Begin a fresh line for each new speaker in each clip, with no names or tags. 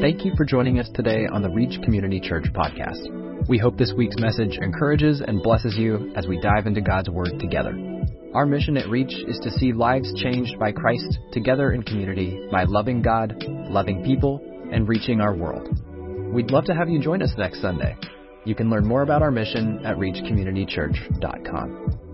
Thank you for joining us today on the Reach Community Church podcast. We hope this week's message encourages and blesses you as we dive into God's Word together. Our mission at Reach is to see lives changed by Christ together in community by loving God, loving people, and reaching our world. We'd love to have you join us next Sunday. You can learn more about our mission at reachcommunitychurch.com.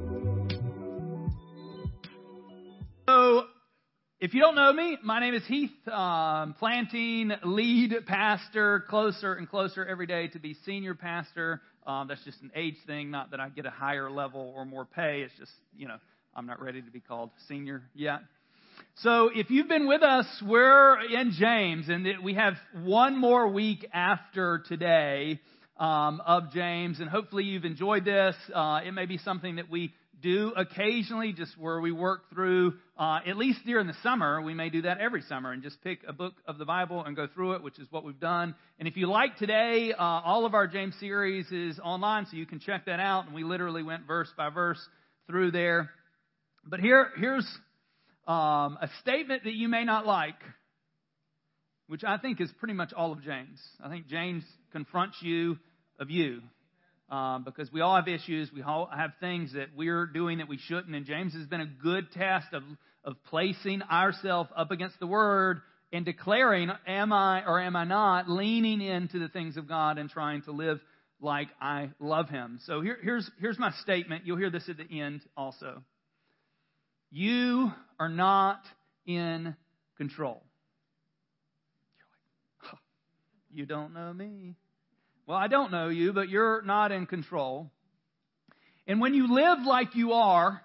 If you don't know me, my name is Heath. Um, planting lead pastor, closer and closer every day to be senior pastor. Um, that's just an age thing, not that I get a higher level or more pay. It's just, you know, I'm not ready to be called senior yet. So if you've been with us, we're in James, and we have one more week after today um, of James, and hopefully you've enjoyed this. Uh, it may be something that we do occasionally, just where we work through, uh, at least during the summer, we may do that every summer and just pick a book of the Bible and go through it, which is what we've done. And if you like today, uh, all of our James series is online, so you can check that out. And we literally went verse by verse through there. But here, here's um, a statement that you may not like, which I think is pretty much all of James. I think James confronts you of you um, because we all have issues. We all have things that we're doing that we shouldn't. And James has been a good test of, of placing ourselves up against the Word and declaring, am I or am I not, leaning into the things of God and trying to live like I love Him. So here, here's, here's my statement. You'll hear this at the end also. You are not in control. You don't know me. Well, I don't know you, but you're not in control. And when you live like you are,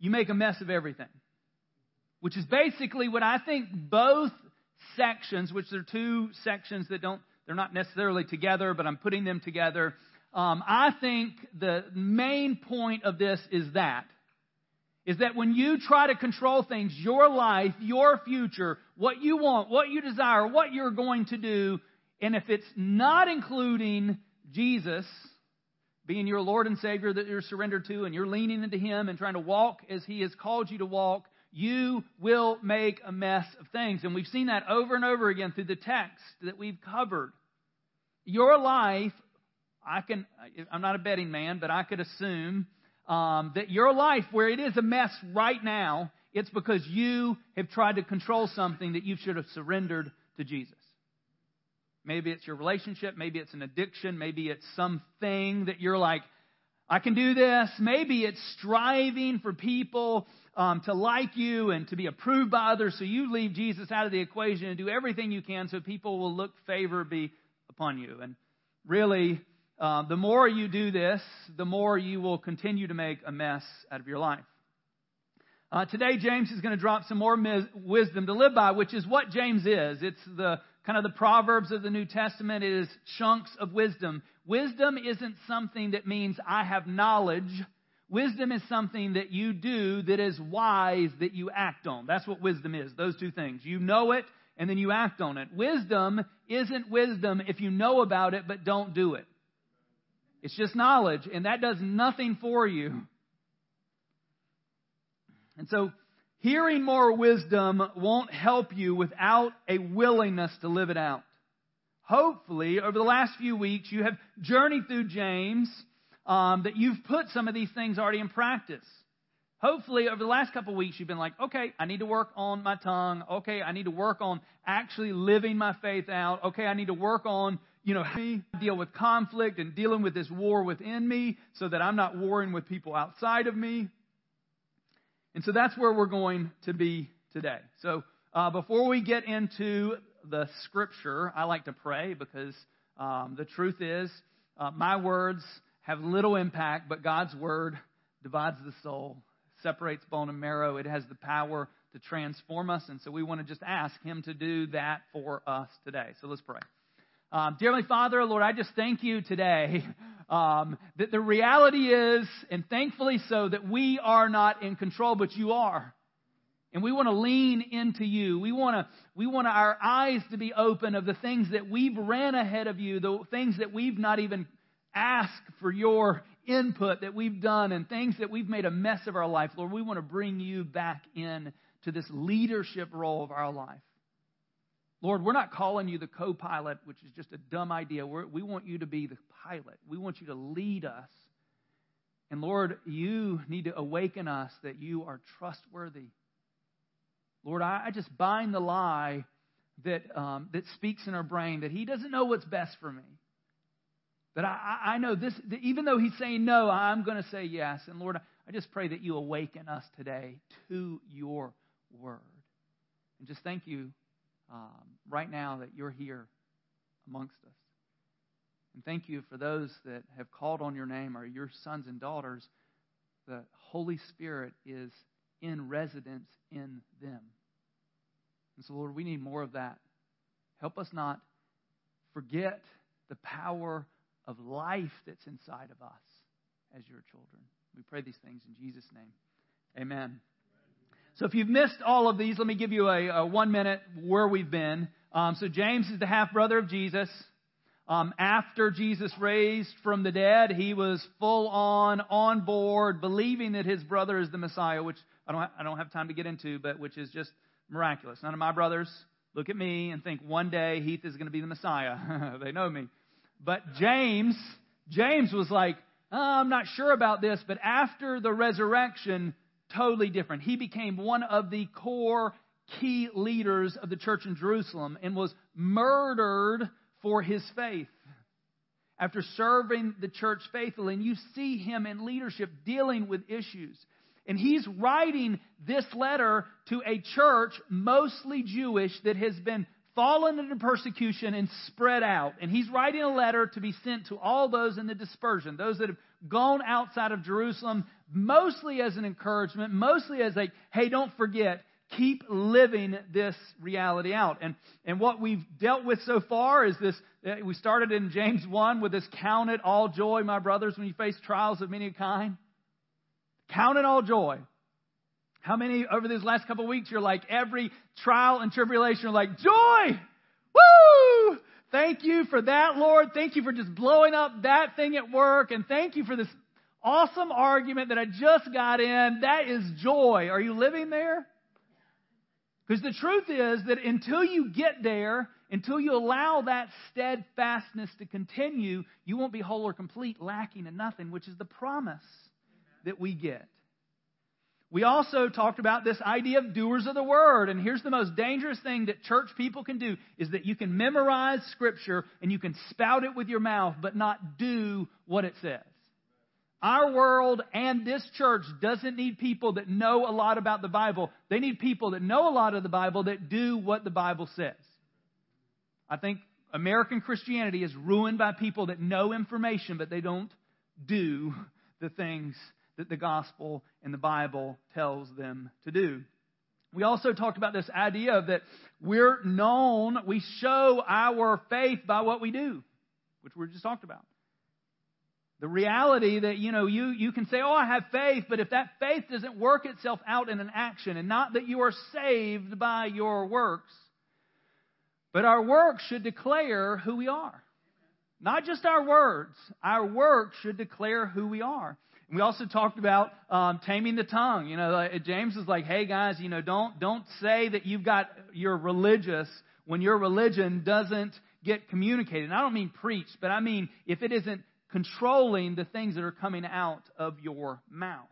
you make a mess of everything. Which is basically what I think both sections, which are two sections that don't, they're not necessarily together, but I'm putting them together. Um, I think the main point of this is that. Is that when you try to control things, your life, your future, what you want, what you desire, what you're going to do, and if it's not including Jesus being your Lord and Savior that you're surrendered to and you're leaning into Him and trying to walk as He has called you to walk, you will make a mess of things. And we've seen that over and over again through the text that we've covered. Your life, I can, I'm not a betting man, but I could assume um, that your life, where it is a mess right now, it's because you have tried to control something that you should have surrendered to Jesus. Maybe it's your relationship. Maybe it's an addiction. Maybe it's something that you're like, I can do this. Maybe it's striving for people um, to like you and to be approved by others. So you leave Jesus out of the equation and do everything you can so people will look favorably upon you. And really, uh, the more you do this, the more you will continue to make a mess out of your life. Uh, today, James is going to drop some more mis- wisdom to live by, which is what James is. It's the kind of the Proverbs of the New Testament is chunks of wisdom. Wisdom isn't something that means I have knowledge. Wisdom is something that you do that is wise that you act on. That's what wisdom is, those two things. You know it and then you act on it. Wisdom isn't wisdom if you know about it but don't do it. It's just knowledge and that does nothing for you. And so Hearing more wisdom won't help you without a willingness to live it out. Hopefully, over the last few weeks, you have journeyed through James, um, that you've put some of these things already in practice. Hopefully, over the last couple of weeks, you've been like, okay, I need to work on my tongue. Okay, I need to work on actually living my faith out. Okay, I need to work on, you know, how to deal with conflict and dealing with this war within me so that I'm not warring with people outside of me. And so that's where we're going to be today. So uh, before we get into the scripture, I like to pray because um, the truth is, uh, my words have little impact, but God's word divides the soul, separates bone and marrow. It has the power to transform us. And so we want to just ask Him to do that for us today. So let's pray. Um, dearly Father, Lord, I just thank you today um, that the reality is, and thankfully so, that we are not in control, but you are. And we want to lean into you. We want to, we want our eyes to be open of the things that we've ran ahead of you, the things that we've not even asked for your input that we've done, and things that we've made a mess of our life. Lord, we want to bring you back in to this leadership role of our life. Lord, we're not calling you the co pilot, which is just a dumb idea. We're, we want you to be the pilot. We want you to lead us. And Lord, you need to awaken us that you are trustworthy. Lord, I, I just bind the lie that, um, that speaks in our brain that he doesn't know what's best for me. That I, I know this, even though he's saying no, I'm going to say yes. And Lord, I just pray that you awaken us today to your word. And just thank you um, right now that you're here amongst us. And thank you for those that have called on your name or your sons and daughters. The Holy Spirit is in residence in them. And so, Lord, we need more of that. Help us not forget the power of life that's inside of us as your children. We pray these things in Jesus' name. Amen. So if you've missed all of these, let me give you a, a one minute where we've been. Um, so James is the half brother of Jesus. Um, after Jesus raised from the dead, he was full on on board, believing that his brother is the Messiah, which I don't I don't have time to get into, but which is just miraculous. None of my brothers look at me and think one day Heath is going to be the Messiah. they know me. But James, James was like, oh, I'm not sure about this, but after the resurrection, totally different. He became one of the core key leaders of the church in Jerusalem and was murdered for his faith. After serving the church faithfully, and you see him in leadership dealing with issues. And he's writing this letter to a church, mostly Jewish, that has been fallen into persecution and spread out. And he's writing a letter to be sent to all those in the dispersion, those that have gone outside of Jerusalem, mostly as an encouragement, mostly as a, hey, don't forget, keep living this reality out. And, and what we've dealt with so far is this, uh, we started in James 1 with this count it all joy, my brothers, when you face trials of many a kind. Count it all joy. How many over these last couple of weeks you're like every trial and tribulation you're like joy, woo! Thank you for that, Lord. Thank you for just blowing up that thing at work, and thank you for this awesome argument that I just got in. That is joy. Are you living there? Because the truth is that until you get there, until you allow that steadfastness to continue, you won't be whole or complete, lacking in nothing, which is the promise that we get. We also talked about this idea of doers of the word. And here's the most dangerous thing that church people can do is that you can memorize scripture and you can spout it with your mouth, but not do what it says. Our world and this church doesn't need people that know a lot about the Bible. They need people that know a lot of the Bible that do what the Bible says. I think American Christianity is ruined by people that know information, but they don't do the things that the gospel and the Bible tells them to do. We also talked about this idea of that we're known, we show our faith by what we do, which we just talked about. The reality that, you know, you, you can say, oh, I have faith, but if that faith doesn't work itself out in an action, and not that you are saved by your works, but our works should declare who we are. Not just our words, our works should declare who we are. We also talked about um, taming the tongue. You know, like, James is like, "Hey guys, you know, don't don't say that you've got you're religious when your religion doesn't get communicated." And I don't mean preached, but I mean if it isn't controlling the things that are coming out of your mouth.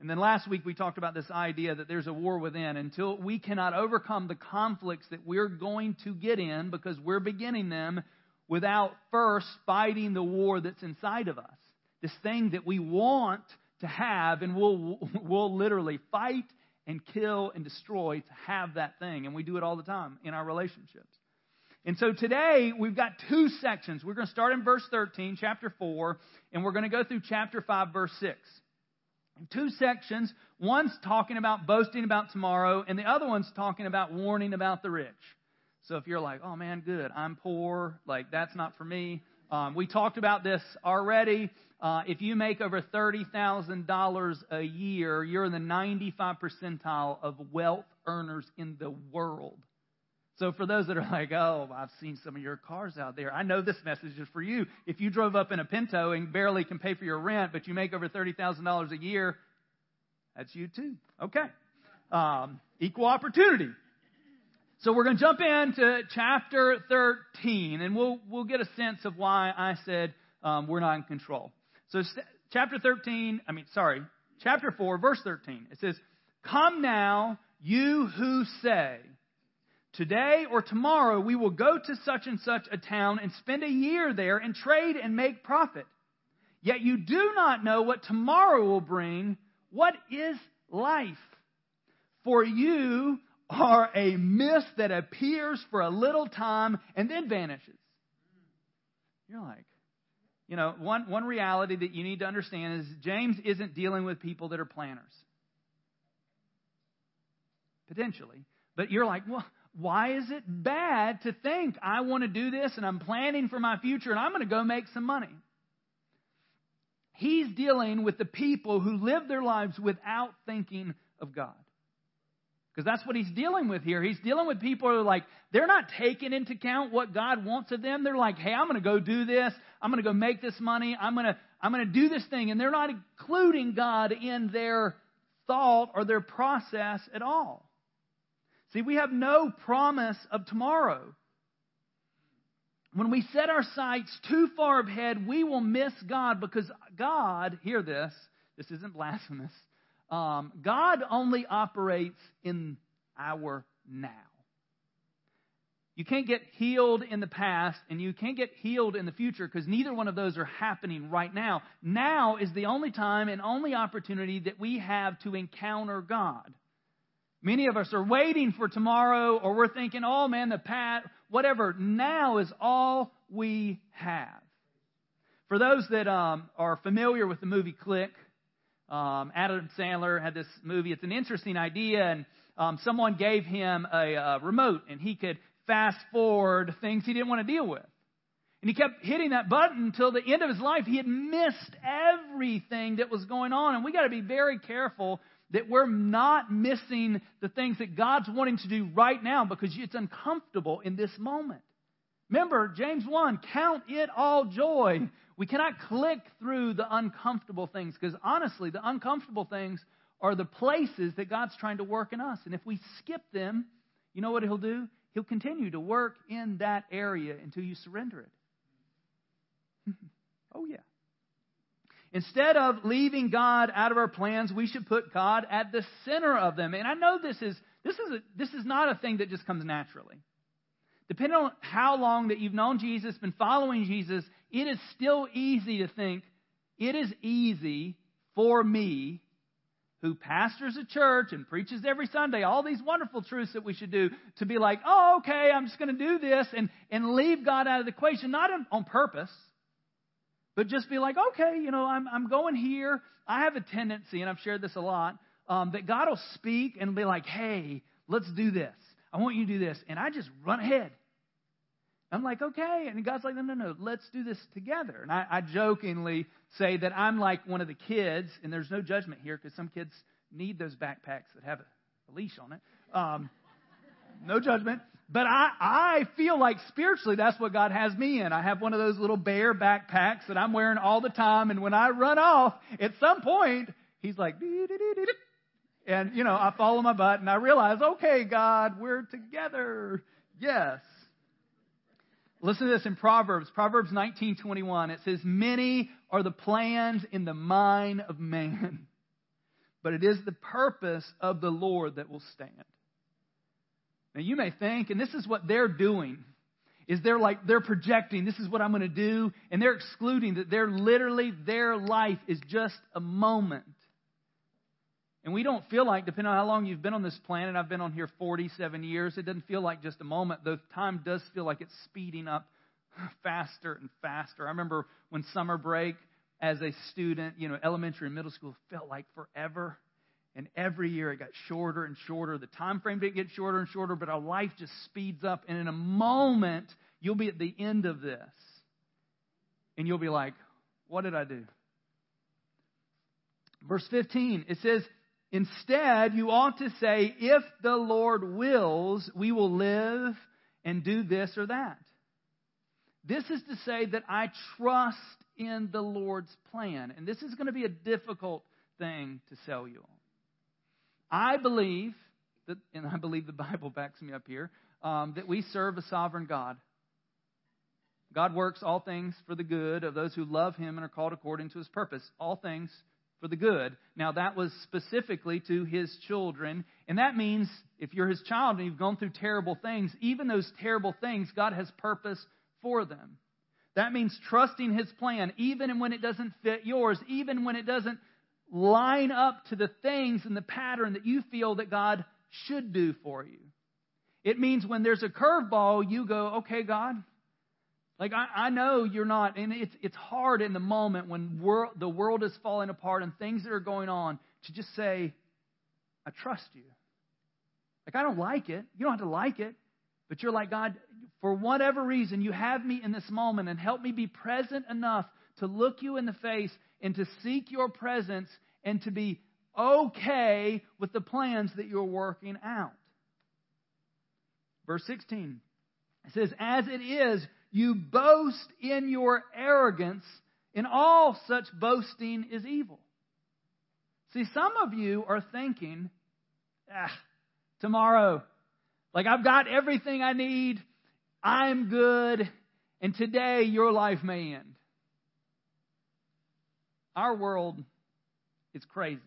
And then last week we talked about this idea that there's a war within. Until we cannot overcome the conflicts that we're going to get in because we're beginning them without first fighting the war that's inside of us this thing that we want to have, and we'll, we'll literally fight and kill and destroy to have that thing. And we do it all the time in our relationships. And so today we've got two sections. We're going to start in verse 13, chapter 4, and we're going to go through chapter 5, verse 6. Two sections. One's talking about boasting about tomorrow, and the other one's talking about warning about the rich. So if you're like, oh man, good, I'm poor, like that's not for me. Um, we talked about this already. Uh, if you make over $30,000 a year, you're in the 95 percentile of wealth earners in the world. So for those that are like, oh, I've seen some of your cars out there, I know this message is for you. If you drove up in a Pinto and barely can pay for your rent, but you make over $30,000 a year, that's you too. Okay. Um, equal opportunity. So we're going to jump into chapter 13, and we'll we'll get a sense of why I said um, we're not in control. So st- chapter 13, I mean, sorry, chapter 4, verse 13. It says, "Come now, you who say." Today or tomorrow we will go to such and such a town and spend a year there and trade and make profit. Yet you do not know what tomorrow will bring. What is life? For you are a mist that appears for a little time and then vanishes. You're like, you know, one, one reality that you need to understand is James isn't dealing with people that are planners. Potentially. But you're like, well, why is it bad to think I want to do this and I'm planning for my future and I'm going to go make some money? He's dealing with the people who live their lives without thinking of God. Because that's what he's dealing with here. He's dealing with people who are like, they're not taking into account what God wants of them. They're like, hey, I'm going to go do this. I'm going to go make this money. I'm going to, I'm going to do this thing. And they're not including God in their thought or their process at all. See, we have no promise of tomorrow. When we set our sights too far ahead, we will miss God because God, hear this, this isn't blasphemous. Um, God only operates in our now. You can't get healed in the past and you can't get healed in the future because neither one of those are happening right now. Now is the only time and only opportunity that we have to encounter God. Many of us are waiting for tomorrow, or we're thinking, oh man, the pat, whatever. Now is all we have. For those that um, are familiar with the movie Click, um, Adam Sandler had this movie. It's an interesting idea, and um, someone gave him a, a remote, and he could fast forward things he didn't want to deal with. And he kept hitting that button until the end of his life. He had missed everything that was going on. And we got to be very careful that we're not missing the things that God's wanting to do right now because it's uncomfortable in this moment. Remember, James 1, count it all joy. We cannot click through the uncomfortable things because honestly, the uncomfortable things are the places that God's trying to work in us. And if we skip them, you know what He'll do? He'll continue to work in that area until you surrender it. oh, yeah. Instead of leaving God out of our plans, we should put God at the center of them. And I know this is this is a, this is not a thing that just comes naturally. Depending on how long that you've known Jesus, been following Jesus, it is still easy to think it is easy for me who pastors a church and preaches every Sunday all these wonderful truths that we should do to be like, oh, okay, I'm just going to do this and, and leave God out of the equation, not on, on purpose. But just be like, okay, you know, I'm, I'm going here. I have a tendency, and I've shared this a lot, um, that God will speak and be like, hey, let's do this. I want you to do this. And I just run ahead. I'm like, okay. And God's like, no, no, no, let's do this together. And I, I jokingly say that I'm like one of the kids, and there's no judgment here because some kids need those backpacks that have a, a leash on it. Um, no judgment. But I, I feel like spiritually that's what God has me in. I have one of those little bear backpacks that I'm wearing all the time. And when I run off, at some point, He's like, and you know, I follow my butt and I realize, okay, God, we're together. Yes. Listen to this in Proverbs, Proverbs 19:21. It says, "Many are the plans in the mind of man, but it is the purpose of the Lord that will stand." Now you may think, and this is what they're doing, is they're like, they're projecting, this is what I'm going to do, and they're excluding that they're literally, their life is just a moment. And we don't feel like, depending on how long you've been on this planet, I've been on here 47 years, it doesn't feel like just a moment. The time does feel like it's speeding up faster and faster. I remember when summer break as a student, you know, elementary and middle school felt like forever. And every year it got shorter and shorter. The time frame didn't get shorter and shorter, but our life just speeds up. And in a moment, you'll be at the end of this. And you'll be like, what did I do? Verse 15, it says, Instead, you ought to say, if the Lord wills, we will live and do this or that. This is to say that I trust in the Lord's plan. And this is going to be a difficult thing to sell you on. I believe that, and I believe the Bible backs me up here, um, that we serve a sovereign God. God works all things for the good of those who love Him and are called according to His purpose. All things for the good. Now, that was specifically to His children. And that means if you're His child and you've gone through terrible things, even those terrible things, God has purpose for them. That means trusting His plan, even when it doesn't fit yours, even when it doesn't line up to the things and the pattern that you feel that God should do for you. It means when there's a curveball, you go, okay, God. Like, I, I know you're not, and it's, it's hard in the moment when wor- the world is falling apart and things that are going on to just say, I trust you. Like, I don't like it. You don't have to like it. But you're like, God, for whatever reason, you have me in this moment and help me be present enough to look you in the face and to seek your presence and to be okay with the plans that you're working out. Verse 16 it says, As it is, you boast in your arrogance, and all such boasting is evil. See, some of you are thinking, ah, tomorrow, like I've got everything I need, I'm good, and today your life may end. Our world is crazy.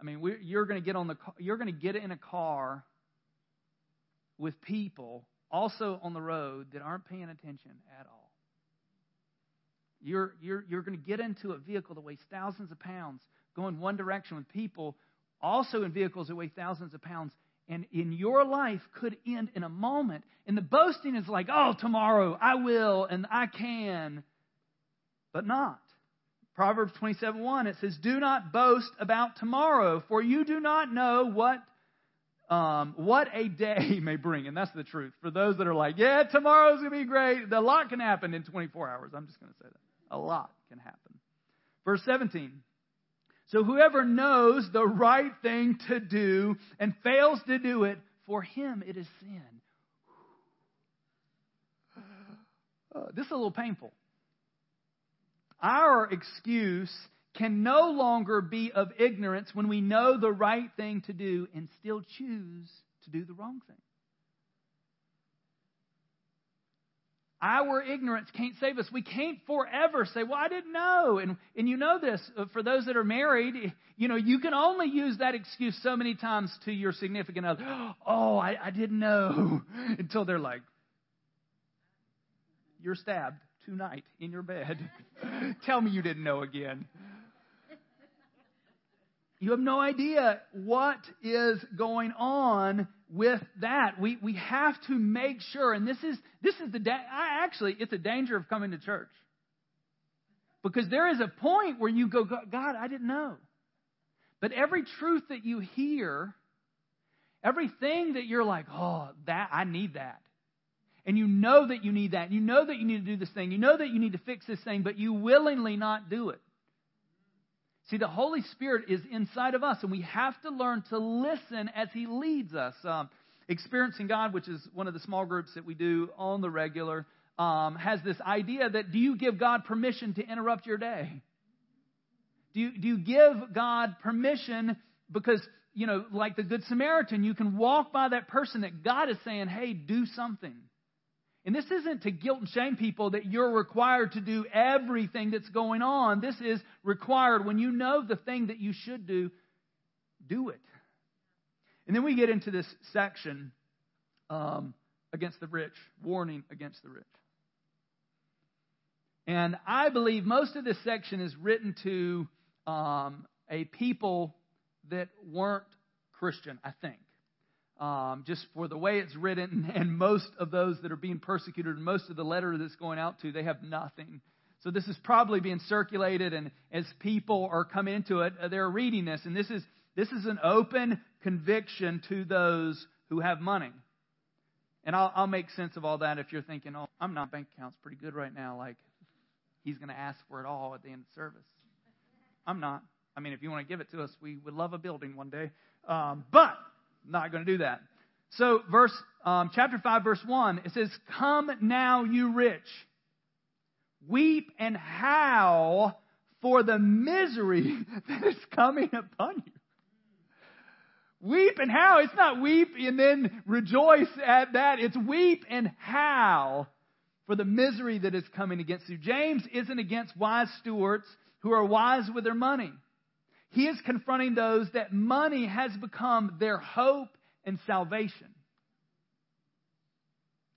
I mean, you're going to get on the you're going to get in a car with people also on the road that aren't paying attention at all. You're you're you're going to get into a vehicle that weighs thousands of pounds, going one direction with people also in vehicles that weigh thousands of pounds, and in your life could end in a moment. And the boasting is like, oh, tomorrow I will and I can, but not. Proverbs 27 1, it says, Do not boast about tomorrow, for you do not know what, um, what a day may bring. And that's the truth. For those that are like, Yeah, tomorrow's going to be great, a lot can happen in 24 hours. I'm just going to say that. A lot can happen. Verse 17. So whoever knows the right thing to do and fails to do it, for him it is sin. Uh, this is a little painful. Our excuse can no longer be of ignorance when we know the right thing to do and still choose to do the wrong thing. Our ignorance can't save us. We can't forever say, Well, I didn't know. And, and you know this, uh, for those that are married, you know, you can only use that excuse so many times to your significant other. Oh, I, I didn't know. Until they're like, You're stabbed tonight in your bed. Tell me you didn't know again. You have no idea what is going on with that. We, we have to make sure, and this is, this is the, da- I actually, it's a danger of coming to church. Because there is a point where you go, God, I didn't know. But every truth that you hear, everything that you're like, oh, that, I need that and you know that you need that, you know that you need to do this thing, you know that you need to fix this thing, but you willingly not do it. See, the Holy Spirit is inside of us, and we have to learn to listen as He leads us. Um, Experiencing God, which is one of the small groups that we do on the regular, um, has this idea that do you give God permission to interrupt your day? Do you, do you give God permission because, you know, like the Good Samaritan, you can walk by that person that God is saying, hey, do something. And this isn't to guilt and shame people that you're required to do everything that's going on. This is required when you know the thing that you should do, do it. And then we get into this section um, against the rich, warning against the rich. And I believe most of this section is written to um, a people that weren't Christian, I think um, just for the way it's written, and most of those that are being persecuted, most of the letter that's going out to, they have nothing. So this is probably being circulated, and as people are coming into it, uh, they're reading this, and this is this is an open conviction to those who have money. And I'll, I'll make sense of all that if you're thinking, oh, I'm not bank account's pretty good right now. Like he's going to ask for it all at the end of service. I'm not. I mean, if you want to give it to us, we would love a building one day. Um, but not going to do that. So, verse, um, chapter 5, verse 1, it says, Come now, you rich, weep and howl for the misery that is coming upon you. Weep and howl. It's not weep and then rejoice at that. It's weep and howl for the misery that is coming against you. James isn't against wise stewards who are wise with their money. He is confronting those that money has become their hope and salvation.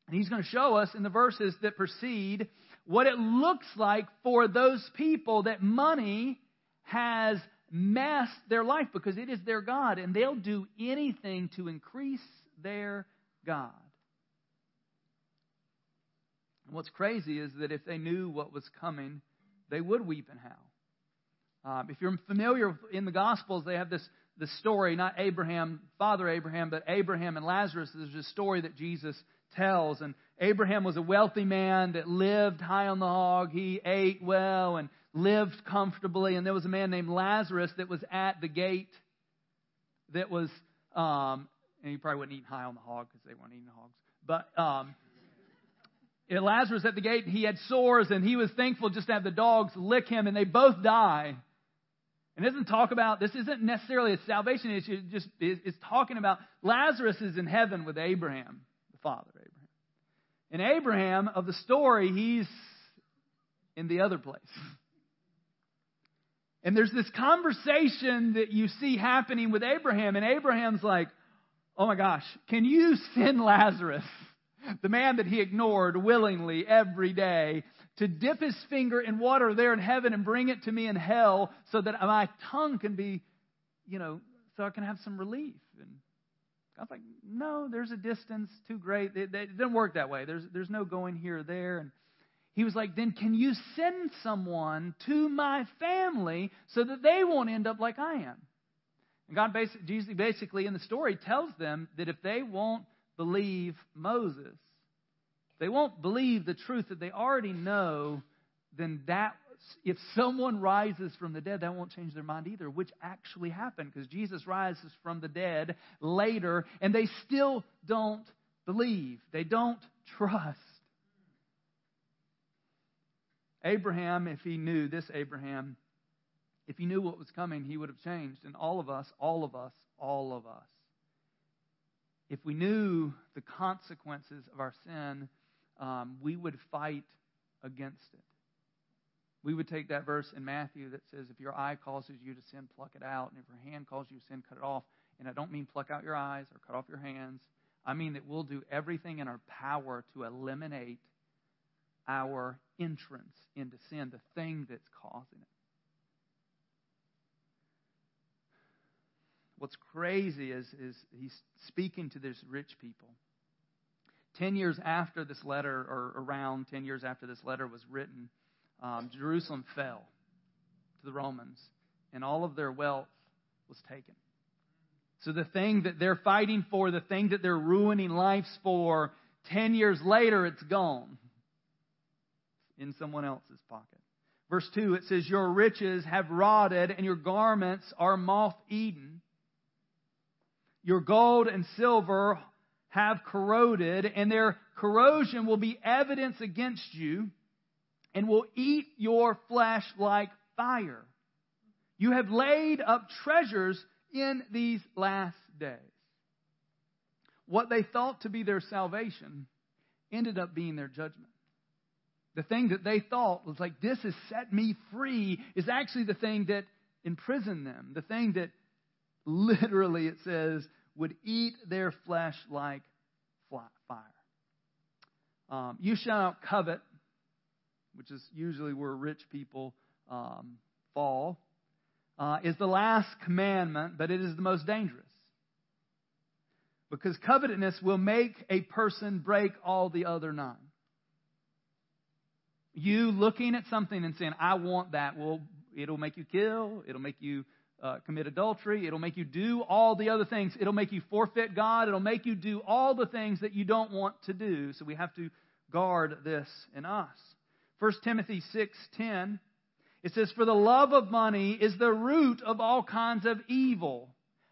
And he's going to show us in the verses that precede what it looks like for those people that money has messed their life because it is their God and they'll do anything to increase their God. And what's crazy is that if they knew what was coming, they would weep and howl. Um, if you're familiar in the Gospels, they have this, this story, not Abraham, Father Abraham, but Abraham and Lazarus. There's a story that Jesus tells. And Abraham was a wealthy man that lived high on the hog. He ate well and lived comfortably. And there was a man named Lazarus that was at the gate that was, um, and he probably wasn't eating high on the hog because they weren't eating hogs. But um, Lazarus at the gate, he had sores, and he was thankful just to have the dogs lick him, and they both die. And doesn't talk about this isn't necessarily a salvation issue. It just it's talking about Lazarus is in heaven with Abraham, the father Abraham. And Abraham of the story, he's in the other place. And there's this conversation that you see happening with Abraham, and Abraham's like, Oh my gosh, can you send Lazarus, the man that he ignored willingly every day, to dip his finger in water there in heaven and bring it to me in hell so that my tongue can be, you know, so I can have some relief? And God's like, No, there's a distance too great. It, it doesn't work that way. There's, there's no going here or there. And he was like, then can you send someone to my family so that they won't end up like I am? And God basically, Jesus basically in the story tells them that if they won't believe Moses, they won't believe the truth that they already know, then that if someone rises from the dead, that won't change their mind either, which actually happened because Jesus rises from the dead later and they still don't believe. They don't trust. Abraham, if he knew this Abraham, if he knew what was coming, he would have changed. And all of us, all of us, all of us. If we knew the consequences of our sin, um, we would fight against it. We would take that verse in Matthew that says, If your eye causes you to sin, pluck it out. And if your hand calls you to sin, cut it off. And I don't mean pluck out your eyes or cut off your hands. I mean that we'll do everything in our power to eliminate our entrance into sin, the thing that's causing it. What's crazy is, is he's speaking to these rich people. Ten years after this letter, or around ten years after this letter was written, um, Jerusalem fell to the Romans, and all of their wealth was taken. So the thing that they're fighting for, the thing that they're ruining lives for, ten years later, it's gone in someone else's pocket. Verse 2, it says, Your riches have rotted, and your garments are moth eaten. Your gold and silver have corroded, and their corrosion will be evidence against you, and will eat your flesh like fire. You have laid up treasures in these last days. What they thought to be their salvation ended up being their judgment. The thing that they thought was like, this has set me free, is actually the thing that imprisoned them. The thing that literally, it says, would eat their flesh like fire. Um, you shall not covet, which is usually where rich people um, fall, uh, is the last commandment, but it is the most dangerous. Because covetousness will make a person break all the other nine. You looking at something and saying, I want that, well, it'll make you kill, it'll make you uh, commit adultery, it'll make you do all the other things, it'll make you forfeit God, it'll make you do all the things that you don't want to do. So we have to guard this in us. 1 Timothy 6:10 it says for the love of money is the root of all kinds of evil.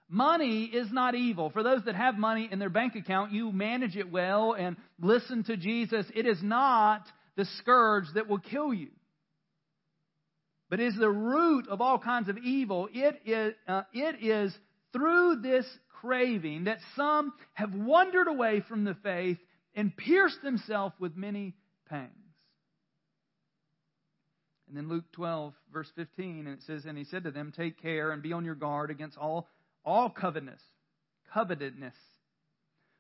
Money is not evil. For those that have money in their bank account, you manage it well and listen to Jesus. It is not the scourge that will kill you. But is the root of all kinds of evil. It is, uh, it is through this craving that some have wandered away from the faith and pierced themselves with many pangs. And then Luke 12, verse 15, and it says, And he said to them, Take care and be on your guard against all, all covetousness, covetedness.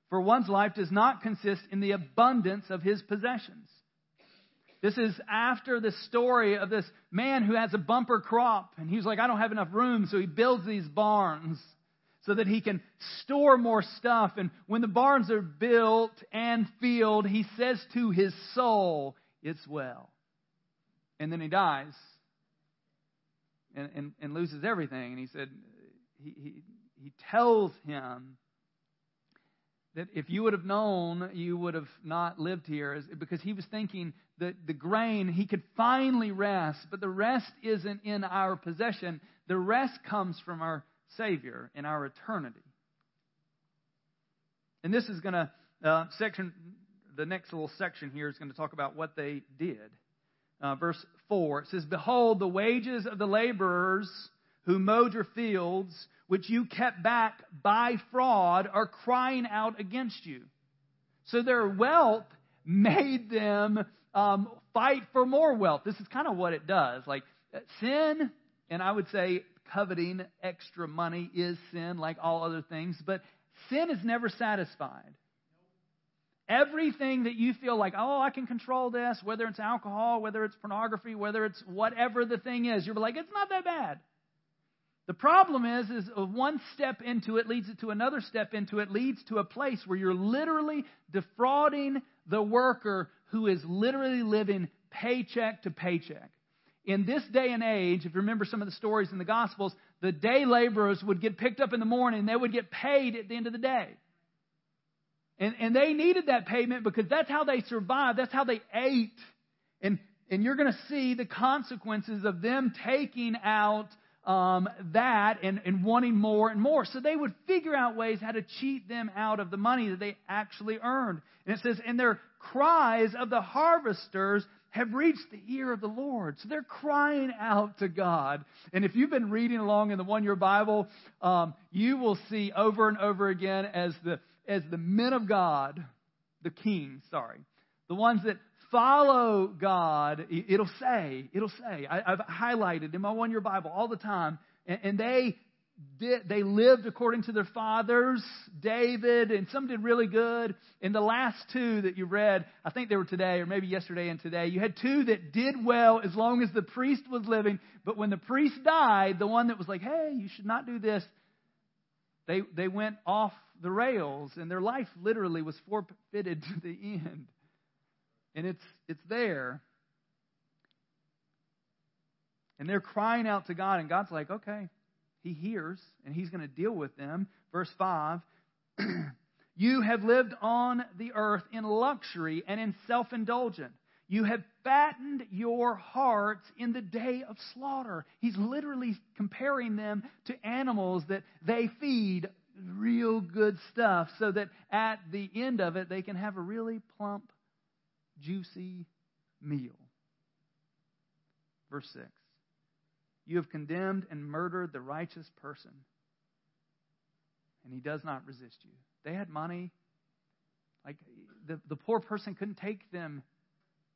For one's life does not consist in the abundance of his possessions. This is after the story of this man who has a bumper crop, and he's like, I don't have enough room, so he builds these barns so that he can store more stuff. And when the barns are built and filled, he says to his soul, It's well. And then he dies and, and, and loses everything. And he said, he, he, he tells him that if you would have known, you would have not lived here. Because he was thinking that the grain, he could finally rest, but the rest isn't in our possession. The rest comes from our Savior in our eternity. And this is going to, uh, section, the next little section here is going to talk about what they did. Uh, verse 4, it says, Behold, the wages of the laborers who mowed your fields, which you kept back by fraud, are crying out against you. So their wealth made them um, fight for more wealth. This is kind of what it does. Like sin, and I would say coveting extra money is sin, like all other things, but sin is never satisfied. Everything that you feel like, oh, I can control this, whether it's alcohol, whether it's pornography, whether it's whatever the thing is, you're like, it's not that bad. The problem is, is one step into it leads it to another step into it, leads to a place where you're literally defrauding the worker who is literally living paycheck to paycheck. In this day and age, if you remember some of the stories in the Gospels, the day laborers would get picked up in the morning they would get paid at the end of the day. And, and they needed that payment because that's how they survived. That's how they ate. And, and you're going to see the consequences of them taking out um, that and, and wanting more and more. So they would figure out ways how to cheat them out of the money that they actually earned. And it says, and their cries of the harvesters have reached the ear of the Lord. So they're crying out to God. And if you've been reading along in the one year Bible, um, you will see over and over again as the as the men of God, the king, sorry, the ones that follow God, it'll say, it'll say, I, have highlighted in my one year Bible all the time, and, and they did, they lived according to their fathers, David, and some did really good. In the last two that you read, I think they were today or maybe yesterday and today, you had two that did well as long as the priest was living. But when the priest died, the one that was like, hey, you should not do this, they, they went off the rails, and their life literally was forfeited to the end. And it's, it's there. And they're crying out to God, and God's like, okay, He hears, and He's going to deal with them. Verse 5 You have lived on the earth in luxury and in self indulgence. You have fattened your hearts in the day of slaughter. He's literally comparing them to animals that they feed real good stuff so that at the end of it they can have a really plump, juicy meal. Verse 6 You have condemned and murdered the righteous person, and he does not resist you. They had money. Like the, the poor person couldn't take them.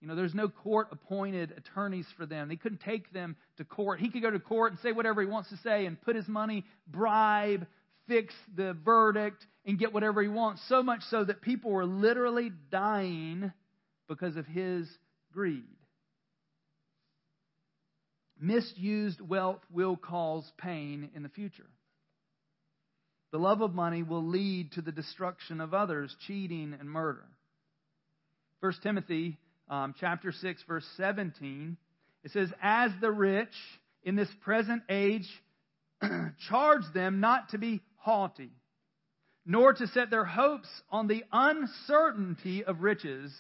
You know, there's no court appointed attorneys for them. They couldn't take them to court. He could go to court and say whatever he wants to say and put his money, bribe fix the verdict and get whatever he wants. So much so that people were literally dying because of his greed. Misused wealth will cause pain in the future. The love of money will lead to the destruction of others, cheating and murder. 1 Timothy um, chapter 6, verse 17, it says, As the rich in this present age charge them not to be haughty, nor to set their hopes on the uncertainty of riches.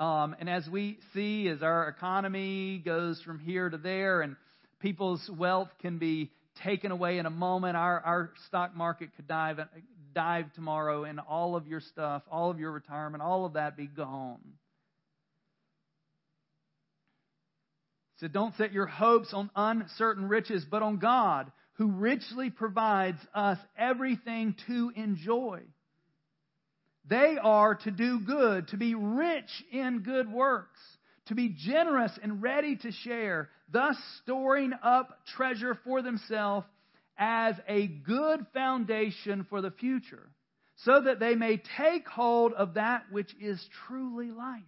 Um, and as we see, as our economy goes from here to there, and people's wealth can be taken away in a moment, our, our stock market could dive, dive tomorrow, and all of your stuff, all of your retirement, all of that be gone. So don't set your hopes on uncertain riches, but on God who richly provides us everything to enjoy. They are to do good, to be rich in good works, to be generous and ready to share, thus storing up treasure for themselves as a good foundation for the future, so that they may take hold of that which is truly life.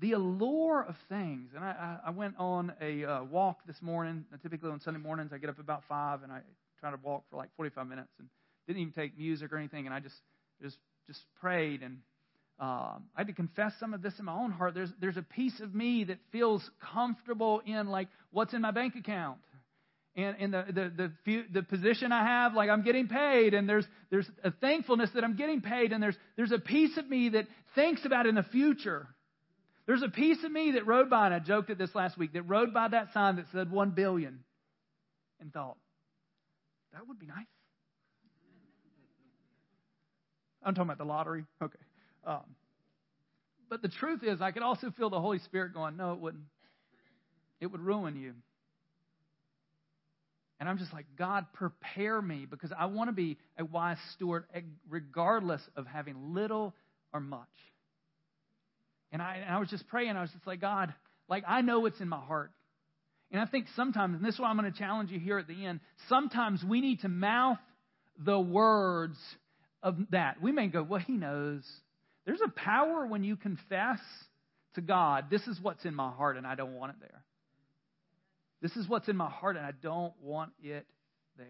The allure of things. And I, I went on a uh, walk this morning. Typically on Sunday mornings, I get up about 5 and I try to walk for like 45 minutes. And didn't even take music or anything, and I just just just prayed and um, I had to confess some of this in my own heart. There's there's a piece of me that feels comfortable in like what's in my bank account, and in the the the, few, the position I have, like I'm getting paid, and there's there's a thankfulness that I'm getting paid, and there's there's a piece of me that thinks about in the future. There's a piece of me that rode by, and I joked at this last week, that rode by that sign that said one billion, and thought that would be nice. I'm talking about the lottery. Okay. Um, but the truth is, I could also feel the Holy Spirit going, no, it wouldn't. It would ruin you. And I'm just like, God, prepare me because I want to be a wise steward regardless of having little or much. And I, and I was just praying. I was just like, God, like I know what's in my heart. And I think sometimes, and this is why I'm going to challenge you here at the end, sometimes we need to mouth the words of that. We may go, well, he knows. There's a power when you confess to God, this is what's in my heart and I don't want it there. This is what's in my heart and I don't want it there.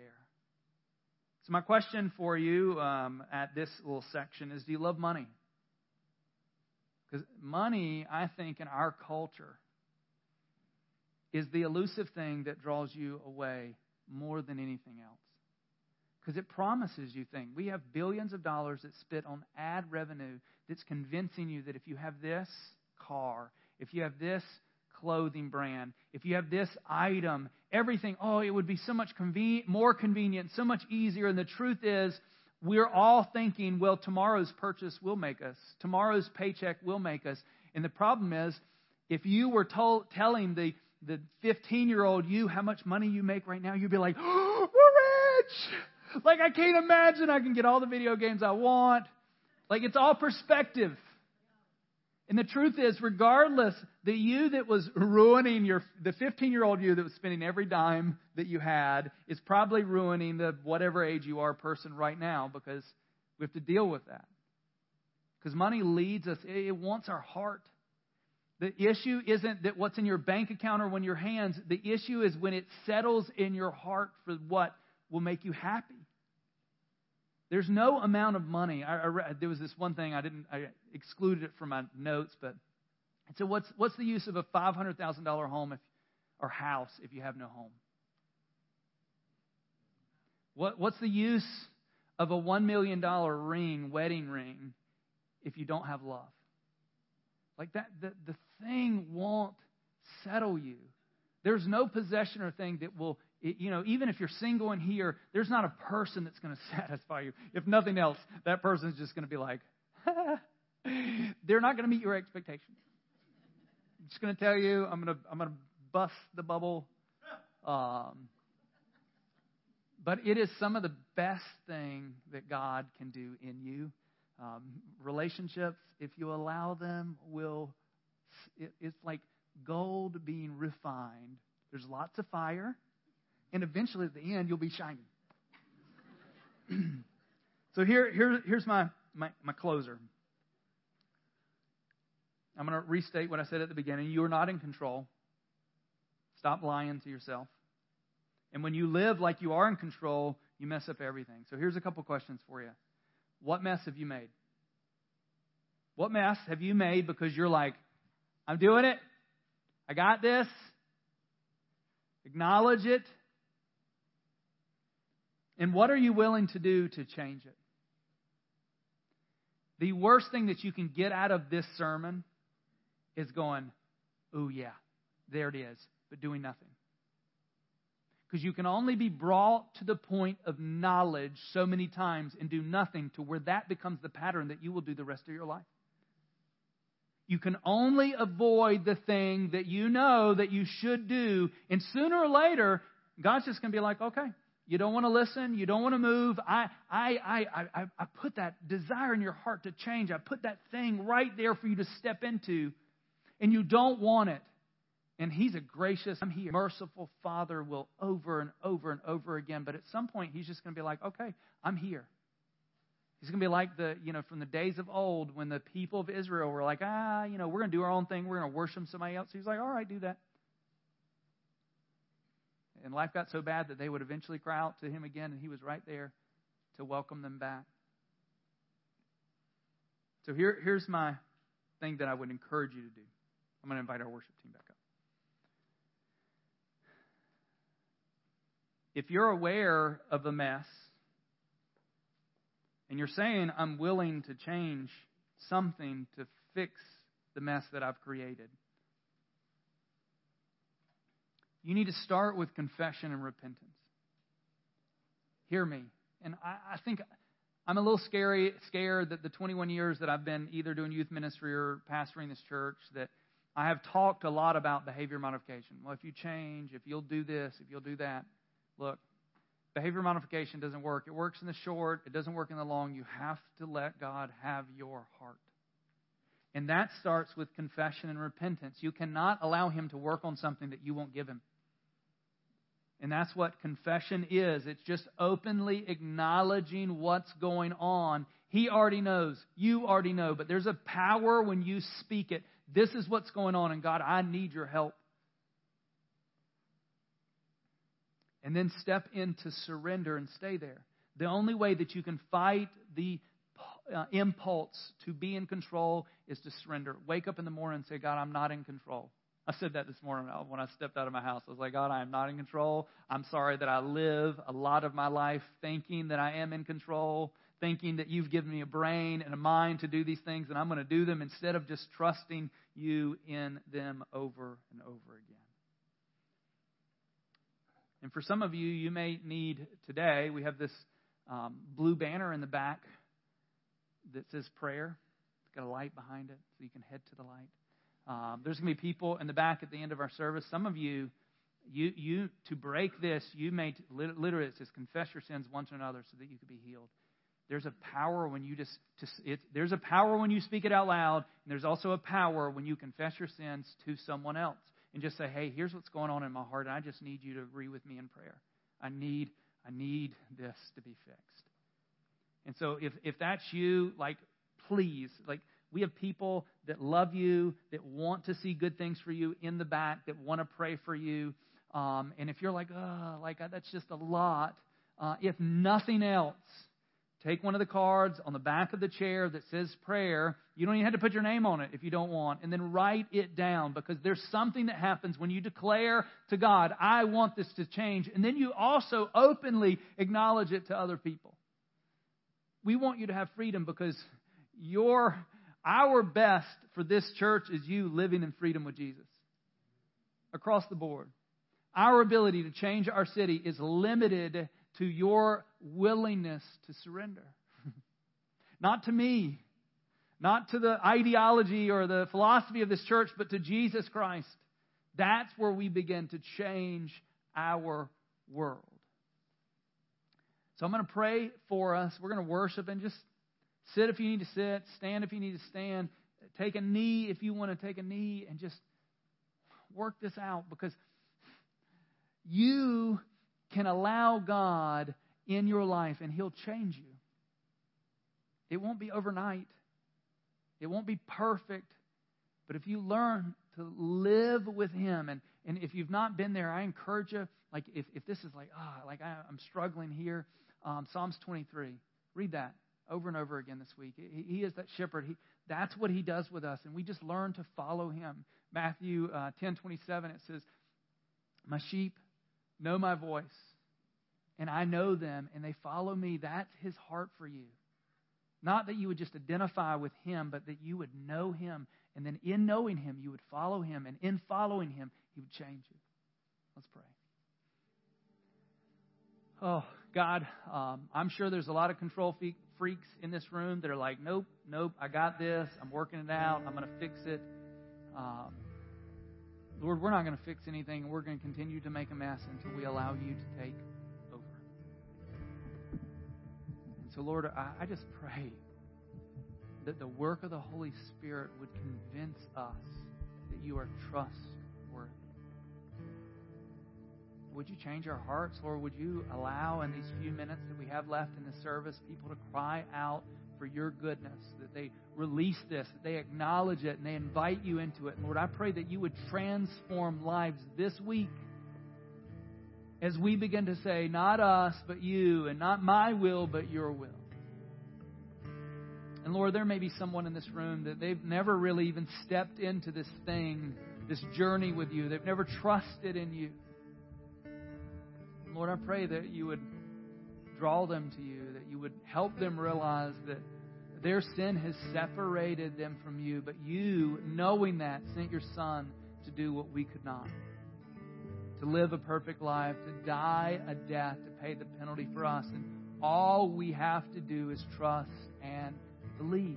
So, my question for you um, at this little section is do you love money? Because money, I think, in our culture, is the elusive thing that draws you away more than anything else because it promises you things. We have billions of dollars that spit on ad revenue that's convincing you that if you have this car, if you have this clothing brand, if you have this item, everything, oh, it would be so much convenient, more convenient, so much easier. And the truth is, we're all thinking, well, tomorrow's purchase will make us, tomorrow's paycheck will make us. And the problem is, if you were told, telling the the 15 year old you how much money you make right now, you'd be like, oh, we're rich. Like, I can't imagine I can get all the video games I want. Like, it's all perspective. And the truth is, regardless, the you that was ruining your, the 15 year old you that was spending every dime that you had is probably ruining the whatever age you are person right now because we have to deal with that. Because money leads us, it wants our heart. The issue isn't that what's in your bank account or when your hands. The issue is when it settles in your heart for what will make you happy. There's no amount of money. I, I there was this one thing I didn't. I excluded it from my notes, but so what's what's the use of a five hundred thousand dollar home if, or house if you have no home? What what's the use of a one million dollar ring, wedding ring, if you don't have love? Like that, the the thing won't settle you. There's no possession or thing that will you know, even if you're single in here, there's not a person that's going to satisfy you. If nothing else, that person's just going to be like, they're not going to meet your expectations. I'm just going to tell you, I'm going to, I'm going to bust the bubble. Um, but it is some of the best thing that God can do in you. Um, relationships, if you allow them, will, it, it's like gold being refined. There's lots of fire and eventually at the end, you'll be shining. so here, here, here's my, my, my closer. I'm going to restate what I said at the beginning. You are not in control. Stop lying to yourself. And when you live like you are in control, you mess up everything. So here's a couple questions for you. What mess have you made? What mess have you made because you're like, I'm doing it. I got this. Acknowledge it. And what are you willing to do to change it? The worst thing that you can get out of this sermon is going, oh, yeah, there it is, but doing nothing. Because you can only be brought to the point of knowledge so many times and do nothing to where that becomes the pattern that you will do the rest of your life. You can only avoid the thing that you know that you should do, and sooner or later, God's just going to be like, okay, you don't want to listen, you don't want to move. I, I, I, I, I put that desire in your heart to change. I put that thing right there for you to step into, and you don't want it. And he's a gracious, I'm here, merciful Father will over and over and over again. But at some point, he's just going to be like, okay, I'm here. He's going to be like the, you know, from the days of old when the people of Israel were like, ah, you know, we're going to do our own thing. We're going to worship somebody else. He's like, all right, do that. And life got so bad that they would eventually cry out to him again, and he was right there to welcome them back. So here, here's my thing that I would encourage you to do. I'm going to invite our worship team back up. If you're aware of the mess, and you're saying, I'm willing to change something to fix the mess that I've created. You need to start with confession and repentance. Hear me. And I, I think I'm a little scary, scared that the 21 years that I've been either doing youth ministry or pastoring this church, that I have talked a lot about behavior modification. Well, if you change, if you'll do this, if you'll do that. Look, behavior modification doesn't work. It works in the short, it doesn't work in the long. You have to let God have your heart. And that starts with confession and repentance. You cannot allow Him to work on something that you won't give Him. And that's what confession is it's just openly acknowledging what's going on. He already knows. You already know. But there's a power when you speak it. This is what's going on, and God, I need your help. and then step into surrender and stay there. The only way that you can fight the uh, impulse to be in control is to surrender. Wake up in the morning and say, God, I'm not in control. I said that this morning when I stepped out of my house. I was like, God, I am not in control. I'm sorry that I live a lot of my life thinking that I am in control, thinking that you've given me a brain and a mind to do these things, and I'm going to do them instead of just trusting you in them over and over again. And for some of you, you may need today, we have this um, blue banner in the back that says prayer. It's got a light behind it, so you can head to the light. Um, there's going to be people in the back at the end of our service. Some of you, you, you to break this, you may literally it says confess your sins one to another so that you could be healed. There's a power when you just, just it, there's a power when you speak it out loud, and there's also a power when you confess your sins to someone else and just say, hey, here's what's going on in my heart, and I just need you to agree with me in prayer. I need, I need this to be fixed. And so if, if that's you, like, please, like, we have people that love you, that want to see good things for you in the back, that want to pray for you. Um, and if you're like, oh, like that's just a lot, uh, if nothing else, Take one of the cards on the back of the chair that says prayer. You don't even have to put your name on it if you don't want. And then write it down because there's something that happens when you declare to God, I want this to change. And then you also openly acknowledge it to other people. We want you to have freedom because your, our best for this church is you living in freedom with Jesus across the board. Our ability to change our city is limited to your willingness to surrender. not to me, not to the ideology or the philosophy of this church, but to Jesus Christ. That's where we begin to change our world. So I'm going to pray for us. We're going to worship and just sit if you need to sit, stand if you need to stand, take a knee if you want to take a knee, and just work this out because you can allow God in your life and He'll change you. It won't be overnight, it won't be perfect. But if you learn to live with Him, and, and if you've not been there, I encourage you, like if, if this is like, ah, oh, like I, am struggling here, um, Psalms 23, read that over and over again this week. He, is that shepherd. He, that's what He does with us, and we just learn to follow Him. Matthew uh, 10 27, it says, My sheep know my voice, and I know them, and they follow me. That's his heart for you. Not that you would just identify with him, but that you would know him. And then in knowing him, you would follow him. And in following him, he would change you. Let's pray. Oh, God, um, I'm sure there's a lot of control freaks in this room that are like, nope, nope, I got this. I'm working it out. I'm going to fix it. Um, Lord, we're not going to fix anything. We're going to continue to make a mess until we allow you to take over. And so, Lord, I, I just pray that the work of the Holy Spirit would convince us that you are trustworthy. Would you change our hearts, Lord? Would you allow in these few minutes that we have left in the service people to cry out for your goodness, that they release this, that they acknowledge it, and they invite you into it. Lord, I pray that you would transform lives this week as we begin to say, not us, but you, and not my will, but your will. And Lord, there may be someone in this room that they've never really even stepped into this thing, this journey with you. They've never trusted in you. Lord, I pray that you would draw them to you, that you would help them realize that their sin has separated them from you, but you, knowing that, sent your Son to do what we could not. To live a perfect life, to die a death, to pay the penalty for us. And all we have to do is trust and believe.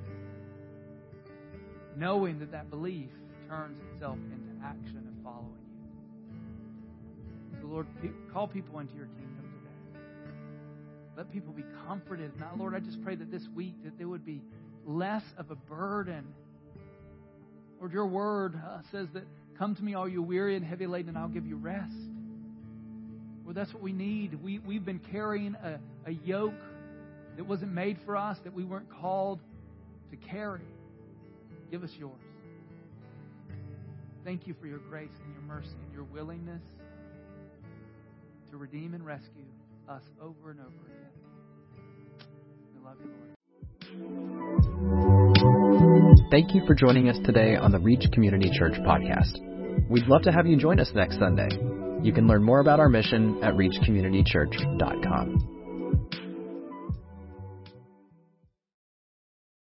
Knowing that that belief turns itself into action Lord, call people into your kingdom. Today. Let people be comforted. Now, Lord, I just pray that this week that there would be less of a burden. Lord, your word uh, says that come to me all you weary and heavy laden and I'll give you rest. Well, that's what we need. We, we've been carrying a, a yoke that wasn't made for us, that we weren't called to carry. Give us yours. Thank you for your grace and your mercy and your willingness to redeem and rescue us over and over again love you,
Lord. Thank you for joining us today on the Reach Community Church podcast. We'd love to have you join us next Sunday. You can learn more about our mission at reachcommunitychurch.com.